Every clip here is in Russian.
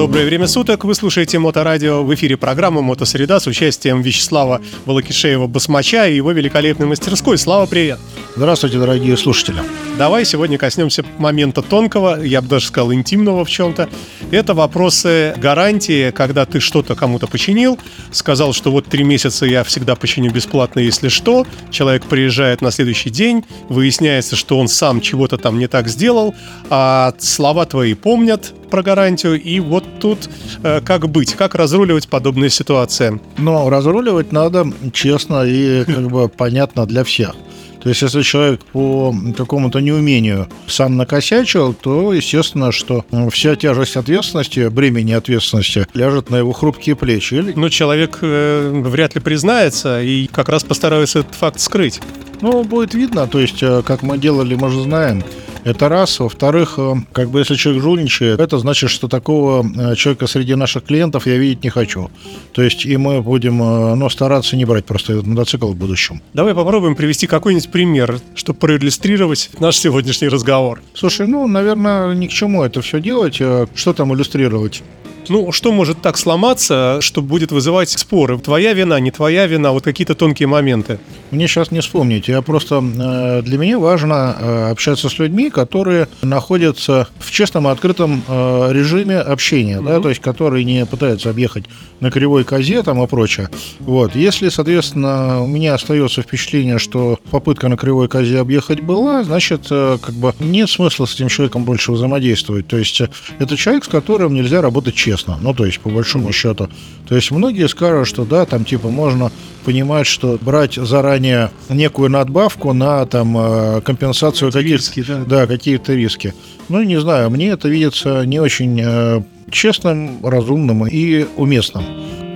Доброе время суток. Вы слушаете Моторадио. В эфире программа «Мотосреда» с участием Вячеслава Волокишеева-Басмача и его великолепной мастерской. Слава, привет! Здравствуйте, дорогие слушатели. Давай сегодня коснемся момента тонкого, я бы даже сказал интимного в чем-то. Это вопросы гарантии, когда ты что-то кому-то починил, сказал, что вот три месяца я всегда починю бесплатно, если что. Человек приезжает на следующий день, выясняется, что он сам чего-то там не так сделал, а слова твои помнят про гарантию, и вот тут э, как быть, как разруливать подобные ситуации? Но разруливать надо честно и как бы понятно для всех. То есть, если человек по какому-то неумению сам накосячил, то естественно, что вся тяжесть ответственности, бремени ответственности ляжет на его хрупкие плечи. Но человек э, вряд ли признается и как раз постарается этот факт скрыть. Ну, будет видно, то есть, э, как мы делали, мы же знаем, это раз. Во-вторых, э, как бы если человек жульничает, это значит, что такого э, человека среди наших клиентов я видеть не хочу. То есть и мы будем ну, стараться не брать просто этот мотоцикл в будущем. Давай попробуем привести какой-нибудь пример, чтобы проиллюстрировать наш сегодняшний разговор. Слушай, ну, наверное, ни к чему это все делать. Что там иллюстрировать? Ну, что может так сломаться, что будет вызывать споры? Твоя вина, не твоя вина, вот какие-то тонкие моменты. Мне сейчас не вспомнить. Я просто э, для меня важно э, общаться с людьми, которые находятся в честном и открытом э, режиме общения, mm-hmm. да, то есть которые не пытаются объехать на кривой козе там и прочее. Вот. Если, соответственно, у меня остается впечатление, что попытка на кривой козе объехать была, значит, как бы нет смысла с этим человеком больше взаимодействовать. То есть это человек, с которым нельзя работать честно. Ну, то есть, по большому счету. То есть, многие скажут, что да, там, типа, можно понимать, что брать заранее некую надбавку на там э, компенсацию каких-то да. да, какие-то риски. Ну, не знаю, мне это видится не очень э, честным, разумным и уместным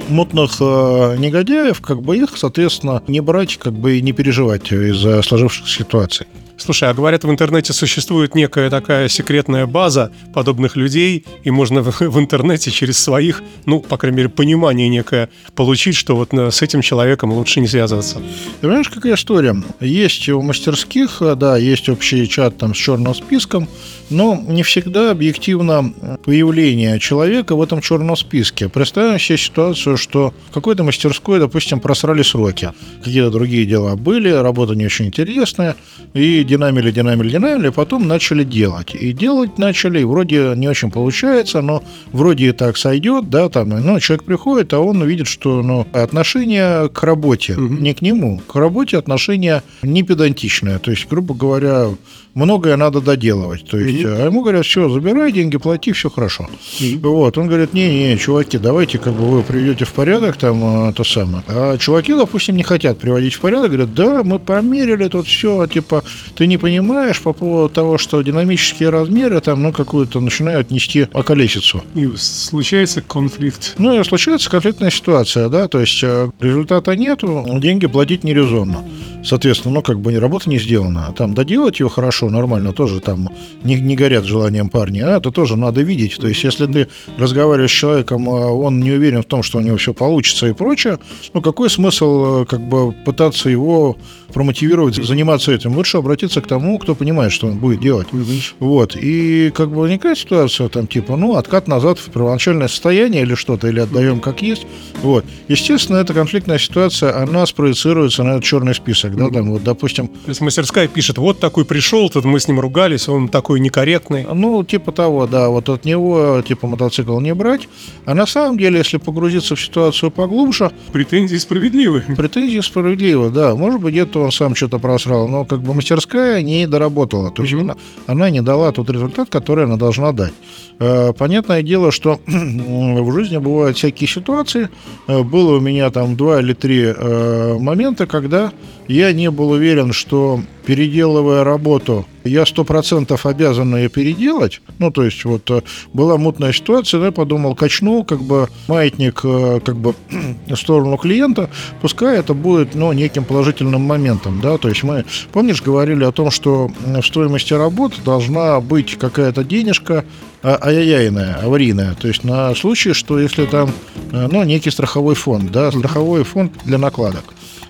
мутных э, негодяев, как бы их, соответственно, не брать, как бы и не переживать из-за сложившихся ситуаций. Слушай, а говорят, в интернете существует некая такая секретная база подобных людей, и можно в, в интернете через своих, ну, по крайней мере, понимание некое получить, что вот с этим человеком лучше не связываться. Ты понимаешь, какая история? Есть у мастерских, да, есть общий чат там с черным списком, но не всегда объективно появление человека в этом черном списке. Представим себе ситуацию, что в какой-то мастерской, допустим, просрали сроки. Какие-то другие дела были, работа не очень интересная, и динамили, динамили, динамили, а потом начали делать. И делать начали, и вроде не очень получается, но вроде и так сойдет, да, там, ну, человек приходит, а он видит, что, ну, отношение к работе, угу. не к нему, к работе отношение не педантичное, то есть, грубо говоря, многое надо доделывать, то есть, угу. а ему говорят, все, забирай деньги, плати, все хорошо. Угу. Вот, он говорит, не-не, чуваки, давайте, как бы вы приведете в порядок там то самое. А чуваки, допустим, не хотят приводить в порядок, говорят, да, мы померили тут все, типа, ты не понимаешь по поводу того, что динамические размеры там, ну, какую-то начинают нести околесицу. И случается конфликт. Ну, и случается конфликтная ситуация, да, то есть э, результата нету, деньги платить нерезонно. Соответственно, ну, как бы работа не сделана. Там доделать ее хорошо, нормально, тоже там не, не горят желанием парни, а это тоже надо видеть. То есть, если ты разговариваешь с человеком, а он не уверен в том, что у него все получится и прочее, ну, какой смысл э, как бы пытаться его промотивировать, заниматься этим? Лучше обратиться к тому, кто понимает, что он будет делать. Вот. И как бы возникает ситуация, там, типа, ну, откат назад в первоначальное состояние или что-то, или отдаем как есть. Вот. Естественно, эта конфликтная ситуация, она спроецируется на этот черный список, да, там, вот, допустим... То есть мастерская пишет, вот такой пришел, тут мы с ним ругались, он такой некорректный. Ну, типа того, да, вот от него, типа, мотоцикл не брать. А на самом деле, если погрузиться в ситуацию поглубже... Претензии справедливы. Претензии справедливы, да. Может быть, где-то он сам что-то просрал, но как бы мастерская не доработала. То есть она, она не дала тот результат, который она должна дать. Э, понятное дело, что в жизни бывают всякие ситуации. Э, было у меня там два или три э, момента, когда я не был уверен, что переделывая работу, я сто процентов обязан ее переделать. Ну, то есть, вот была мутная ситуация, я подумал, качнул как бы маятник как бы в сторону клиента, пускай это будет, ну, неким положительным моментом, да, то есть мы, помнишь, говорили о том, что в стоимости работы должна быть какая-то денежка, ай-яйная, аварийная. То есть на случай, что если там, э, ну, некий страховой фонд, да, страховой фонд для накладок.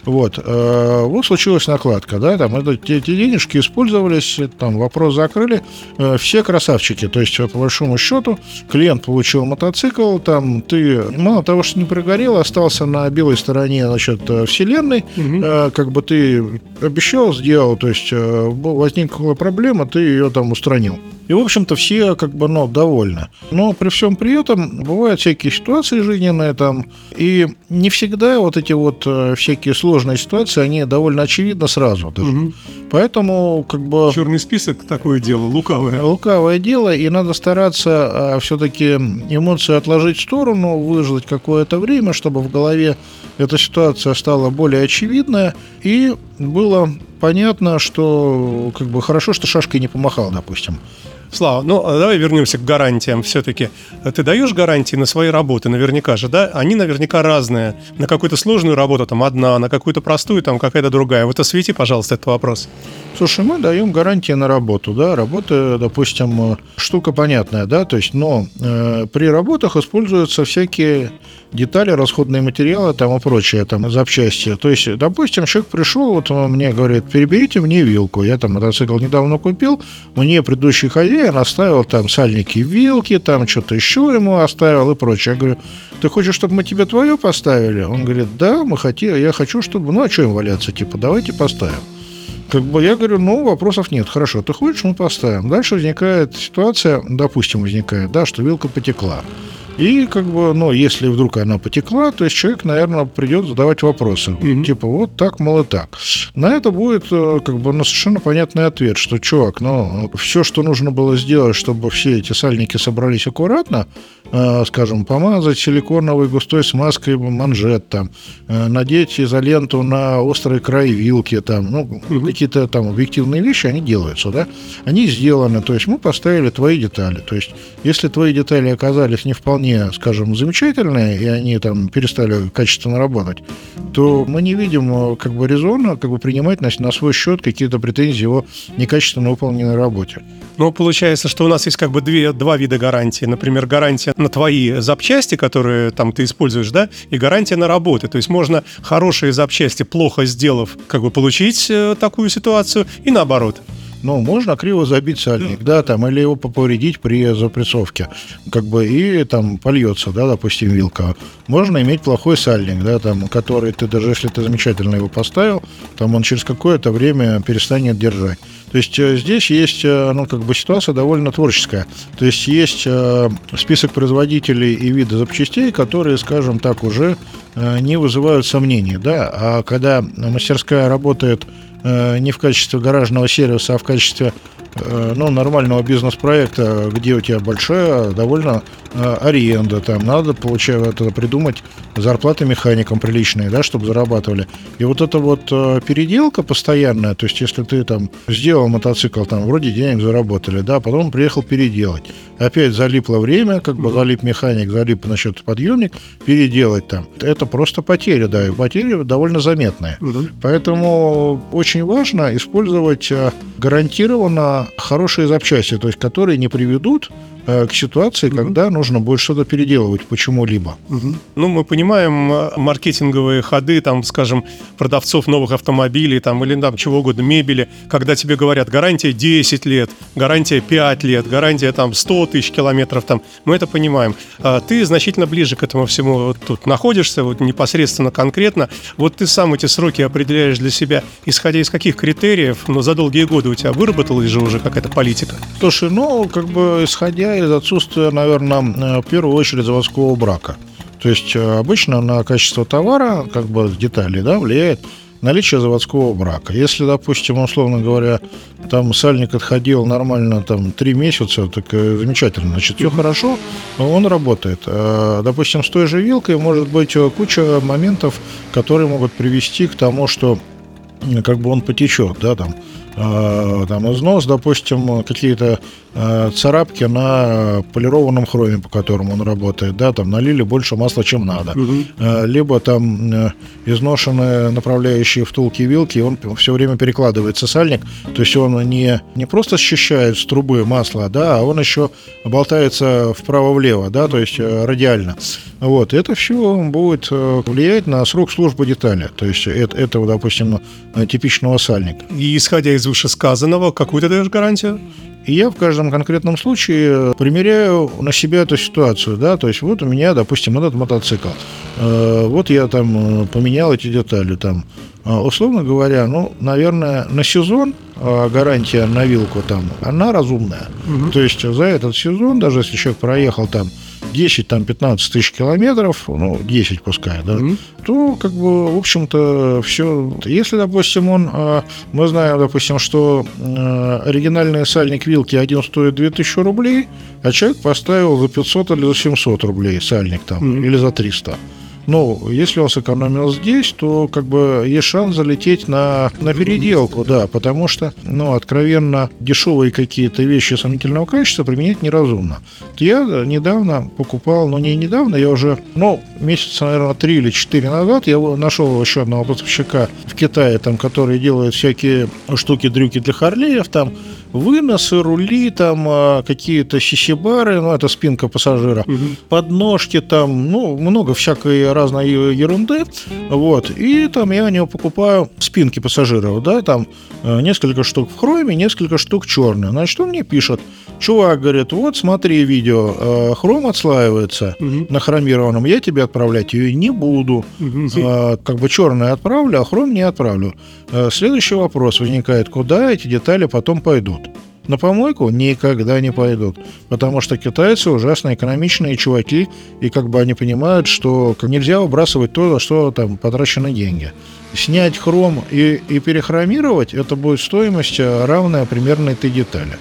Вот, э, вот случилась накладка, да, там это, эти денежки использовались, там вопрос закрыли, э, все красавчики, то есть по большому счету клиент получил мотоцикл, там ты мало того, что не прогорел, остался на белой стороне, значит, вселенной, угу. как бы ты обещал, сделал, то есть возникла проблема, ты ее там устранил. И, в общем-то, все как бы, ну, довольны. Но при всем при этом бывают всякие ситуации жизненные там, и не всегда вот эти вот э, всякие сложные ситуации, они довольно очевидны сразу даже. Угу. Поэтому, как бы... Черный список такое дело, лукавое. Лукавое дело, и надо стараться а, все-таки эмоции отложить в сторону, выждать какое-то время, чтобы в голове эта ситуация стала более очевидная, и было понятно, что как бы хорошо, что шашкой не помахал, допустим. Слава, ну а давай вернемся к гарантиям все-таки. Ты даешь гарантии на свои работы, наверняка же, да? Они наверняка разные. На какую-то сложную работу там одна, на какую-то простую там какая-то другая. Вот освети, пожалуйста, этот вопрос. Слушай, мы даем гарантии на работу, да, работа, допустим, штука понятная, да, то есть, но э, при работах используются всякие детали, расходные материалы там и прочее, там, запчасти. То есть, допустим, человек пришел, вот он мне говорит, переберите мне вилку. Я там мотоцикл недавно купил, мне предыдущий хозяин оставил там сальники вилки, там что-то еще ему оставил и прочее. Я говорю, ты хочешь, чтобы мы тебе твое поставили? Он говорит, да, мы хотим, я хочу, чтобы, ну, а что им валяться, типа, давайте поставим. Как бы я говорю, ну, вопросов нет. Хорошо, ты хочешь, мы поставим. Дальше возникает ситуация, допустим, возникает, да, что вилка потекла. И как бы, ну, если вдруг она потекла, то есть человек, наверное, придет задавать вопросы. Mm-hmm. Типа, вот так, мол, и так. На это будет э, как бы ну, совершенно понятный ответ, что, чувак, ну, все, что нужно было сделать, чтобы все эти сальники собрались аккуратно, скажем, помазать силиконовой густой смазкой манжет, там, э, надеть изоленту на острый край вилки, там, ну, какие-то там объективные вещи, они делаются, да? Они сделаны, то есть мы поставили твои детали. То есть, если твои детали оказались не вполне скажем, замечательные, и они там перестали качественно работать, то мы не видим э, как бы резона как бы принимать на, на свой счет какие-то претензии о некачественно выполненной работе. Ну, получается, что у нас есть как бы две, два вида гарантии. Например, гарантия на твои запчасти, которые там ты используешь, да, и гарантия на работы. То есть можно хорошие запчасти, плохо сделав, как бы получить э, такую ситуацию, и наоборот. Ну, можно криво забить сальник, да, там, или его повредить при запрессовке, как бы, и там польется, да, допустим, вилка. Можно иметь плохой сальник, да, там, который ты, даже если ты замечательно его поставил, там он через какое-то время перестанет держать. То есть э, здесь есть, э, ну, как бы ситуация довольно творческая. То есть есть э, список производителей и виды запчастей, которые, скажем так, уже не вызывают сомнений, да, а когда мастерская работает не в качестве гаражного сервиса, а в качестве Э, ну, нормального бизнес-проекта, где у тебя большая довольно э, аренда, там надо, получается, придумать зарплаты механикам приличные, да, чтобы зарабатывали. И вот эта вот э, переделка постоянная, то есть если ты там сделал мотоцикл, там вроде денег заработали, да, потом приехал переделать. Опять залипло время, как бы залип механик, залип, значит, подъемник, переделать там. Это просто потеря, да, и потеря довольно заметная. Поэтому очень важно использовать гарантированно хорошие запчасти, то есть которые не приведут к ситуации, угу. когда нужно будет что-то переделывать почему-либо. Угу. Ну, мы понимаем э, маркетинговые ходы, там, скажем, продавцов новых автомобилей там, или там чего угодно, мебели, когда тебе говорят гарантия 10 лет, гарантия 5 лет, гарантия там 100 тысяч километров, там, мы это понимаем. А ты значительно ближе к этому всему вот тут находишься, вот непосредственно конкретно. Вот ты сам эти сроки определяешь для себя, исходя из каких критериев, но за долгие годы у тебя выработалась же уже какая-то политика? Слушай, ну, как бы исходя из отсутствия, наверное, э, в первую очередь заводского брака. То есть э, обычно на качество товара, как бы детали, да, влияет наличие заводского брака. Если, допустим, условно говоря, там сальник отходил нормально там три месяца, так э, замечательно, значит, все хорошо, он работает. А, допустим, с той же вилкой может быть куча моментов, которые могут привести к тому, что как бы он потечет, да, там, э, там износ, допустим, какие-то э, царапки на полированном хроме, по которому он работает, да, там налили больше масла, чем надо, э, либо там э, изношенные направляющие втулки вилки, он все время перекладывается сальник, то есть он не, не просто счищает с трубы масло, да, а он еще болтается вправо-влево, да, то есть э, радиально. Вот, это все будет э, влиять на срок службы детали, то есть это, этого, допустим, э, типичного сальника. И исходя из вышесказанного, какую ты даешь гарантию? И я в каждом конкретном случае примеряю на себя эту ситуацию, да, то есть вот у меня, допустим, этот мотоцикл, э, вот я там э, поменял эти детали, там, э, условно говоря, ну, наверное, на сезон э, гарантия на вилку там, она разумная. То есть за этот сезон, даже если человек проехал там 10, там, 15 тысяч километров, ну, 10 пускай, да, то, как бы, в общем-то, все. Если, допустим, он, а, мы знаем, допустим, что а, оригинальный сальник вилки один стоит 2000 рублей, а человек поставил за 500 или за 700 рублей сальник там, или за 300. Ну, если он сэкономил здесь, то как бы есть шанс залететь на, на переделку, да, потому что, ну, откровенно дешевые какие-то вещи сомнительного качества применять неразумно. Я недавно покупал, ну, не недавно, я уже, ну, месяца, наверное, три или четыре назад я нашел еще одного поставщика в Китае, там, который делает всякие штуки-дрюки для Харлеев, там, выносы, рули, там а, какие-то щищебары, ну, это спинка пассажира, подножки там, ну, много всякой разной ерунды, вот, и там я у него покупаю спинки пассажиров, да, там э, несколько штук в хроме, несколько штук черные, значит, он мне пишет, чувак говорит, вот смотри видео, э, хром отслаивается на хромированном, я тебе отправлять ее не буду, Э, как бы черное отправлю, а хром не отправлю. Э, Следующий вопрос возникает, куда эти детали потом пойдут? На помойку никогда не пойдут, потому что китайцы ужасно экономичные чуваки, и как бы они понимают, что нельзя выбрасывать то, за что там потрачены деньги. Снять хром и, и перехромировать, это будет стоимость э, равная примерно этой детали.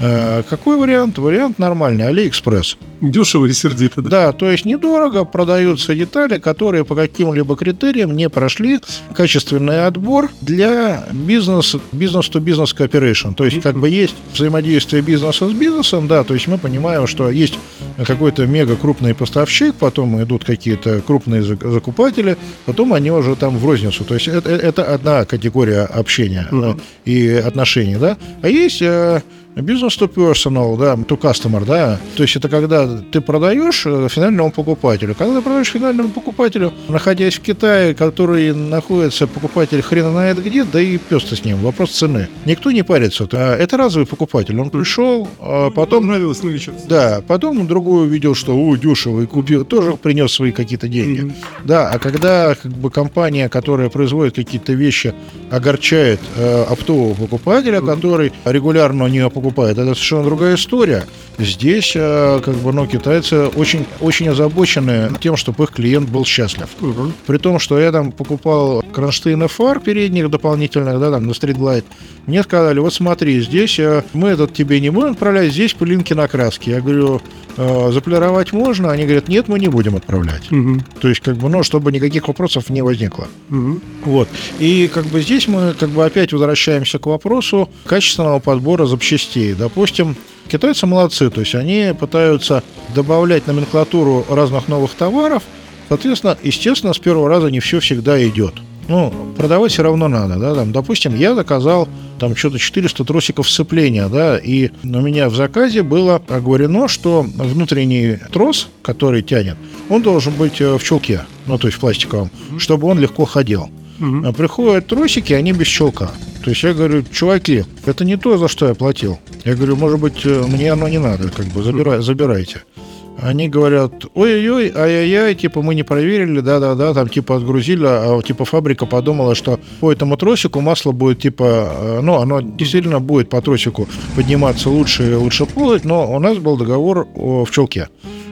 Э, Какой вариант? Вариант нормальный, Алиэкспресс. Дешево и сердито, да? Да, то есть недорого продаются детали, которые по каким-либо критериям не прошли качественный отбор для бизнес, business-to-business cooperation. То есть как бы есть взаимодействие бизнеса с бизнесом, да, то есть мы понимаем, что есть какой-то мега крупный поставщик, потом идут какие-то крупные зак- закупатели, потом они уже там в розницу. То есть это, это одна категория общения э, и отношений, да. А есть э, Business to personal, да, to customer, да. То есть это когда ты продаешь э, финальному покупателю. Когда ты продаешь финальному покупателю, находясь в Китае, который находится, покупатель хрена знает где, да и пес с ним. Вопрос цены. Никто не парится. А, Это разовый покупатель. Он пришел, а потом нравилось новичок. да, потом он другой увидел, что о, дешево, и купил, тоже принес свои какие-то деньги. Да, а когда как бы компания, которая производит какие-то вещи, огорчает э, оптового покупателя, который регулярно у нее покупает, это совершенно другая история. Здесь э, как бы, ну, китайцы очень, очень озабочены тем, чтобы их клиент был счастлив. При том, что я там покупал кронштейны фар передних дополнительных, да, там на Glide, мне сказали, вот смотри, здесь э, мы этот тебе не будем отправлять, здесь пылинки на краске. Я говорю, «Э, заполировать можно? Они говорят, нет, мы не будем отправлять. То есть, как бы, ну, чтобы никаких вопросов не возникло. Вот. И как бы здесь мы как бы опять возвращаемся к вопросу качественного подбора запчастей. Допустим, китайцы молодцы, то есть они пытаются добавлять номенклатуру разных новых товаров. Соответственно, естественно, с первого раза не все всегда идет. Ну, продавать все равно надо, да, там, допустим, я заказал там что-то 400 тросиков сцепления, да, и у меня в заказе было оговорено, что внутренний трос, который тянет, он должен быть э, в чулке, ну, то есть в пластиковом, чтобы он легко ходил. А приходят тросики, они без щелка. То есть я говорю, чуваки, это не то, за что я платил. Я говорю, может быть, э, мне оно не надо, как бы забирай, забирайте. Они говорят, ой-ой-ой, ай-яй-яй, типа мы не проверили, да-да-да, там типа отгрузили, а типа фабрика подумала, что по этому тросику масло будет типа, э, ну, оно действительно будет по тросику подниматься лучше и лучше плавать, но у нас был договор о- в челке.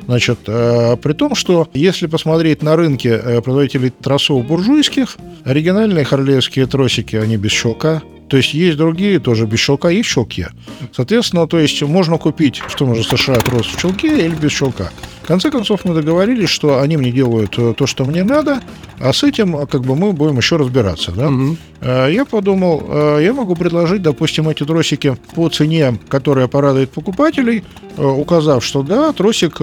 Значит, э, при том, что если посмотреть на рынке э, производителей тросов буржуйских, оригинальные харлеевские тросики, они без щелка. То есть есть другие тоже без щелка и в щелке. Соответственно, то есть можно купить том же США трос в щелке или без щелка. В конце концов, мы договорились, что они мне делают э, то, что мне надо, а с этим э, как бы мы будем еще разбираться. Да? Э, Я подумал, я могу предложить, допустим, эти тросики по цене, которая порадует покупателей, указав, что да, тросик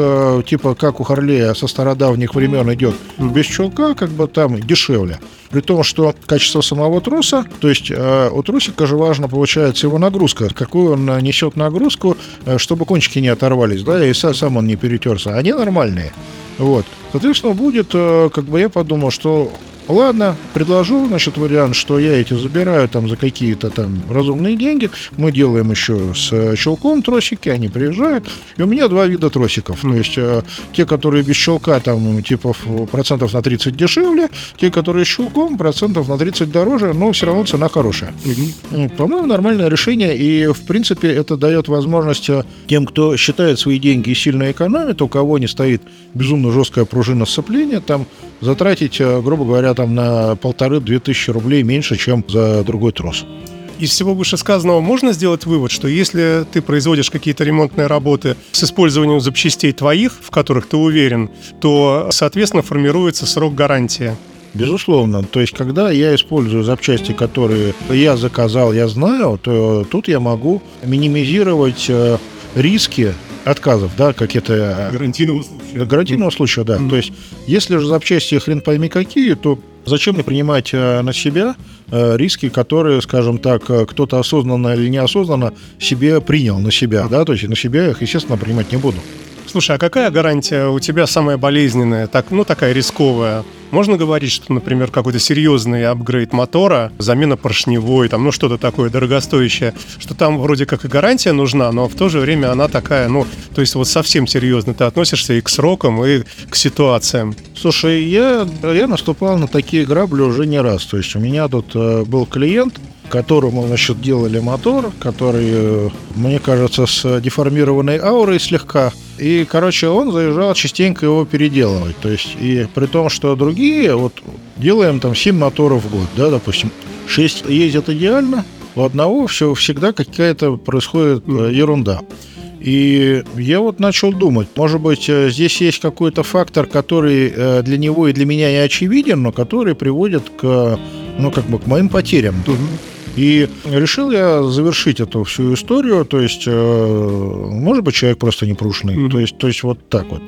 типа как у Харлея со стародавних времен идет без чулка, как бы там дешевле. При том, что качество самого троса, то есть у тросика же важно получается его нагрузка, какую он несет нагрузку, чтобы кончики не оторвались, да, и са- сам он не перетерся. Они нормальные. Вот. Соответственно, будет, э, как бы я подумал, что ладно, предложу, значит, вариант, что я эти забираю там за какие-то там разумные деньги. Мы делаем еще с э, щелком тросики, они приезжают. И у меня два вида тросиков. То есть э, те, которые без щелка, там, типа процентов на 30 дешевле, те, которые с щелком, процентов на 30 дороже, но все равно цена хорошая. М, По-моему, нормальное решение, и, в принципе, это дает возможность э, тем, кто считает свои деньги и сильно экономит, у кого не стоит безумно жесткая пружина сцепления, там затратить, грубо говоря, там на полторы-две тысячи рублей меньше, чем за другой трос. Из всего вышесказанного можно сделать вывод, что если ты производишь какие-то ремонтные работы с использованием запчастей твоих, в которых ты уверен, то, соответственно, формируется срок гарантии. Безусловно. То есть, когда я использую запчасти, которые я заказал, я знаю, то тут я могу минимизировать э, риски отказов, да, как это э, Гарантийного случая. Гарантийного случая, да. Мгм. То есть, если же запчасти хрен пойми какие, то зачем мне принимать э, на себя э, риски, которые, скажем так, э, кто-то осознанно или неосознанно себе принял на себя, да, то есть на себя их, естественно, принимать не буду. Слушай, а какая гарантия у тебя самая болезненная, так, ну такая рисковая? Можно говорить, что, например, какой-то серьезный апгрейд мотора, замена поршневой, там, ну что-то такое дорогостоящее, что там вроде как и гарантия нужна, но в то же время она такая, ну, то есть вот совсем серьезно ты относишься и к срокам, и к ситуациям. Слушай, я, я наступал на такие грабли уже не раз. То есть у меня тут э, был клиент, которому, значит, делали мотор, который, э, мне кажется, с деформированной аурой слегка. И, короче, он заезжал частенько его переделывать. То есть, и при том, что другие, вот, делаем там 7 моторов в год, да, допустим, 6 ездят идеально, у одного все всегда какая-то происходит э, ерунда. И я вот начал думать, может быть, э, здесь есть какой-то фактор, который для него и для меня не очевиден, но который приводит к, ну, как бы, к моим потерям. И решил я завершить эту всю историю, то есть, э, может быть, человек просто непрушный, Мгм. то есть, то есть вот так вот.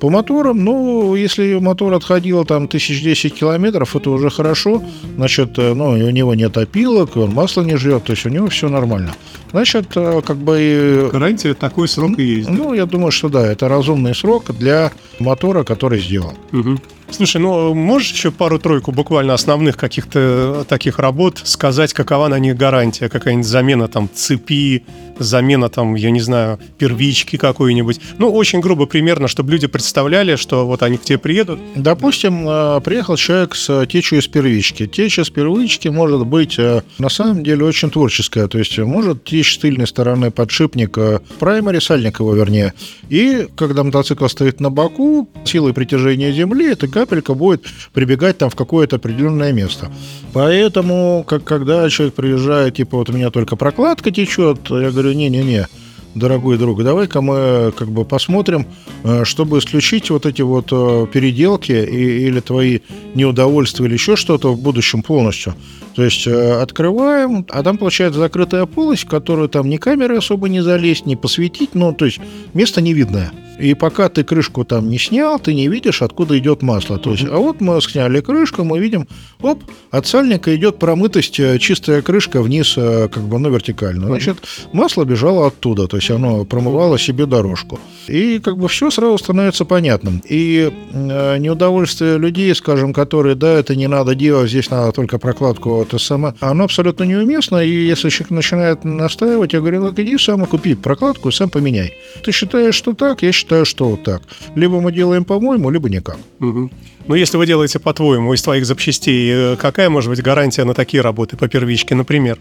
По моторам, ну, если мотор отходил там тысяч десять километров, это уже хорошо, значит, э, ну, у него нет опилок, он масло не жрет, то есть у него все нормально. Значит, э, как бы Гарантия такой срок и есть. ну, я думаю, что да, это разумный срок для мотора, который сделан. Мгм. Слушай, ну можешь еще пару-тройку буквально основных каких-то таких работ сказать, какова на них гарантия? Какая-нибудь замена там цепи, замена там, я не знаю, первички какой-нибудь. Ну, очень грубо примерно, чтобы люди представляли, что вот они к тебе приедут. Допустим, э, приехал человек с течью из первички. Течь из первички может быть э, на самом деле очень творческая. То есть может течь с тыльной стороны подшипника, праймари, сальник его вернее. И когда мотоцикл стоит на боку, силой притяжения земли эта капелька будет прибегать там в какое-то определенное место. Поэтому, как, когда человек приезжает, типа, вот у меня только прокладка течет, я говорю, не-не-не, дорогой друг, давай-ка мы как бы посмотрим, э, чтобы исключить вот эти вот э, переделки и- или твои неудовольствия или еще что-то в будущем полностью. То есть э, открываем, а там получается закрытая полость, которую там ни камеры особо не залезть, не посветить, ну, то есть место не видное. И пока ты крышку там не снял, ты не видишь, откуда идет масло. То есть, а вот мы сняли крышку, мы видим, оп, от сальника идет промытость, э, чистая крышка вниз, э, как бы, ну, вертикально. Значит, масло бежало оттуда, то есть оно промывало себе дорожку. И как бы все сразу становится понятным. И э, неудовольствие людей, скажем, которые, да, это не надо делать, здесь надо только прокладку это самое, оно абсолютно неуместно, и если человек начинает настаивать, я говорю, ну, иди сам и купи прокладку сам поменяй. Ты считаешь, что так, я считаю, что вот так. Либо мы делаем по-моему, либо никак. Мгм. Ну, если вы делаете по-твоему из твоих запчастей, э, какая может быть гарантия на такие работы по первичке, например?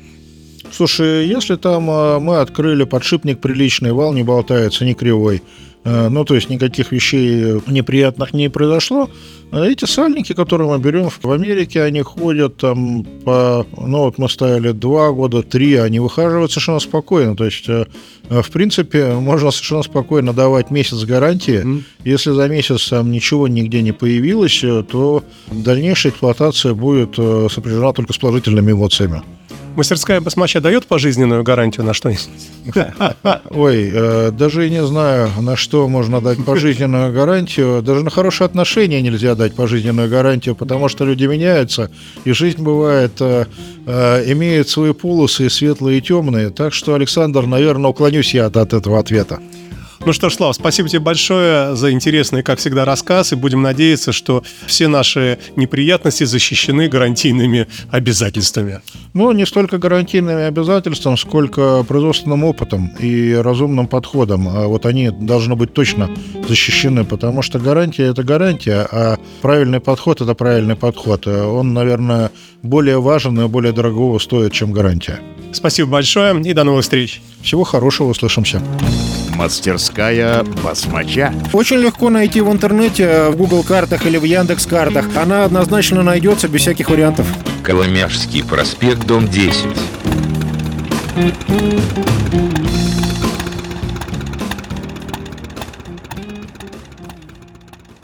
Слушай, если там э, мы открыли подшипник приличный, вал не болтается, не кривой, ну, то есть никаких вещей неприятных не произошло. А эти сальники, которые мы берем в Америке, они ходят там по... Ну, вот мы ставили два года, три, они выхаживают совершенно спокойно. То есть, э, в принципе, можно совершенно спокойно давать месяц гарантии. Mm. Если за месяц там ничего нигде не появилось, то дальнейшая эксплуатация будет сопряжена только с положительными эмоциями. Мастерская басмача дает пожизненную гарантию на что-нибудь? Ой, э, даже не знаю, на что можно дать пожизненную гарантию. Даже на хорошие отношения нельзя дать пожизненную гарантию, потому что люди меняются, и жизнь бывает, э, э, имеет свои полосы, светлые и темные. Так что, Александр, наверное, уклонюсь я от этого ответа. Ну что ж, Слав, спасибо тебе большое за интересный, как всегда, рассказ. И будем надеяться, что все наши неприятности защищены гарантийными обязательствами. Ну, не столько гарантийными обязательствами, сколько производственным опытом и разумным подходом. А вот они должны быть точно защищены, потому что гарантия – это гарантия, а правильный подход – это правильный подход. Он, наверное, более важен и более дорогого стоит, чем гарантия. Спасибо большое и до новых встреч. Всего хорошего, услышимся. Мастерская басмача. Очень легко найти в интернете, в Google картах или в Яндекс картах. Она однозначно найдется без всяких вариантов. Коломяжский проспект, дом 10.